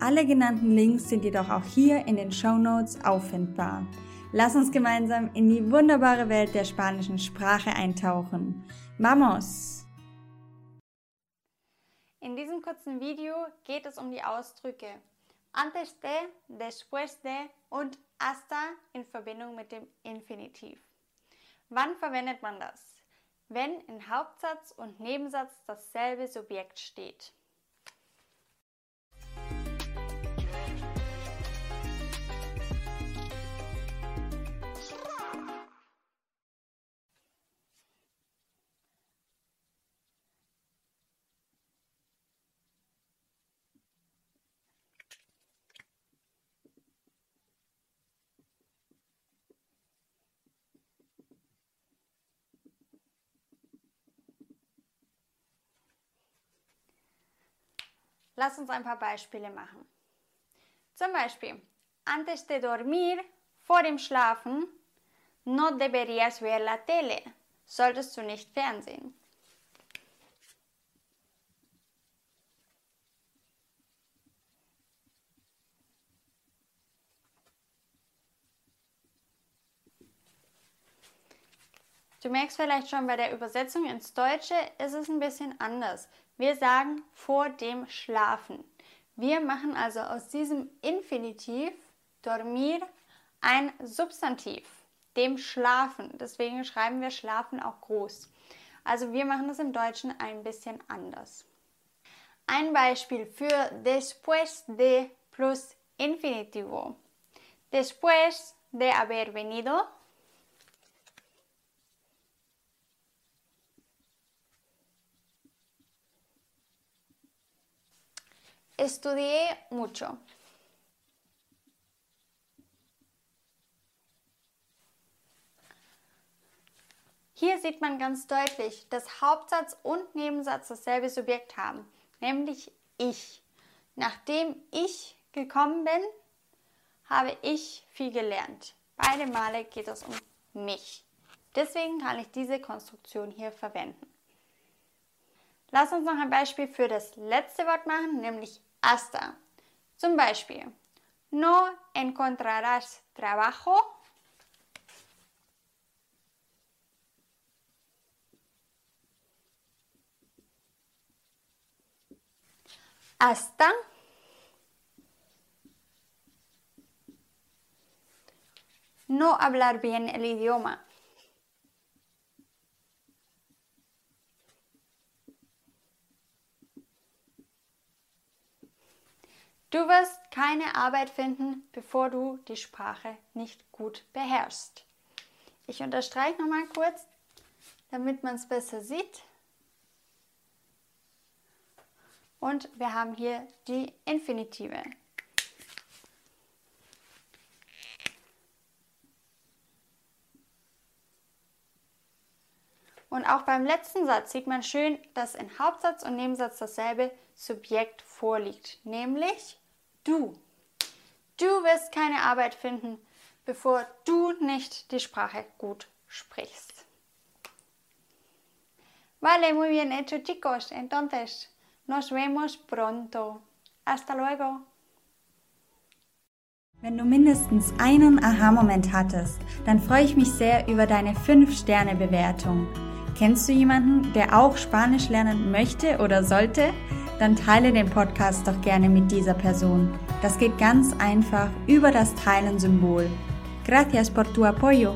Alle genannten Links sind jedoch auch hier in den Show Notes auffindbar. Lass uns gemeinsam in die wunderbare Welt der spanischen Sprache eintauchen. Vamos! In diesem kurzen Video geht es um die Ausdrücke antes de, después de und hasta in Verbindung mit dem Infinitiv. Wann verwendet man das? Wenn in Hauptsatz und Nebensatz dasselbe Subjekt steht. Lass uns ein paar Beispiele machen. Zum Beispiel, antes de dormir, vor dem Schlafen, no deberías ver la tele, solltest du nicht fernsehen. Du merkst vielleicht schon, bei der Übersetzung ins Deutsche ist es ein bisschen anders. Wir sagen vor dem Schlafen. Wir machen also aus diesem Infinitiv dormir ein Substantiv, dem Schlafen. Deswegen schreiben wir Schlafen auch groß. Also wir machen das im Deutschen ein bisschen anders. Ein Beispiel für después de plus infinitivo. Después de haber venido Estudié mucho. Hier sieht man ganz deutlich, dass Hauptsatz und Nebensatz dasselbe Subjekt haben, nämlich ich. Nachdem ich gekommen bin, habe ich viel gelernt. Beide Male geht es um mich. Deswegen kann ich diese Konstruktion hier verwenden. Lass uns noch ein Beispiel für das letzte Wort machen, nämlich hasta. Zum Beispiel, no encontrarás trabajo hasta no hablar bien el idioma. Du wirst keine Arbeit finden, bevor du die Sprache nicht gut beherrschst. Ich unterstreiche nochmal kurz, damit man es besser sieht. Und wir haben hier die Infinitive. Und auch beim letzten Satz sieht man schön, dass in Hauptsatz und Nebensatz dasselbe Subjekt vorliegt, nämlich du. Du wirst keine Arbeit finden, bevor du nicht die Sprache gut sprichst. Vale, muy bien hecho chicos. Entonces, nos vemos pronto. Hasta luego. Wenn du mindestens einen Aha-Moment hattest, dann freue ich mich sehr über deine 5-Sterne-Bewertung. Kennst du jemanden, der auch Spanisch lernen möchte oder sollte? Dann teile den Podcast doch gerne mit dieser Person. Das geht ganz einfach über das Teilen-Symbol. Gracias por tu apoyo.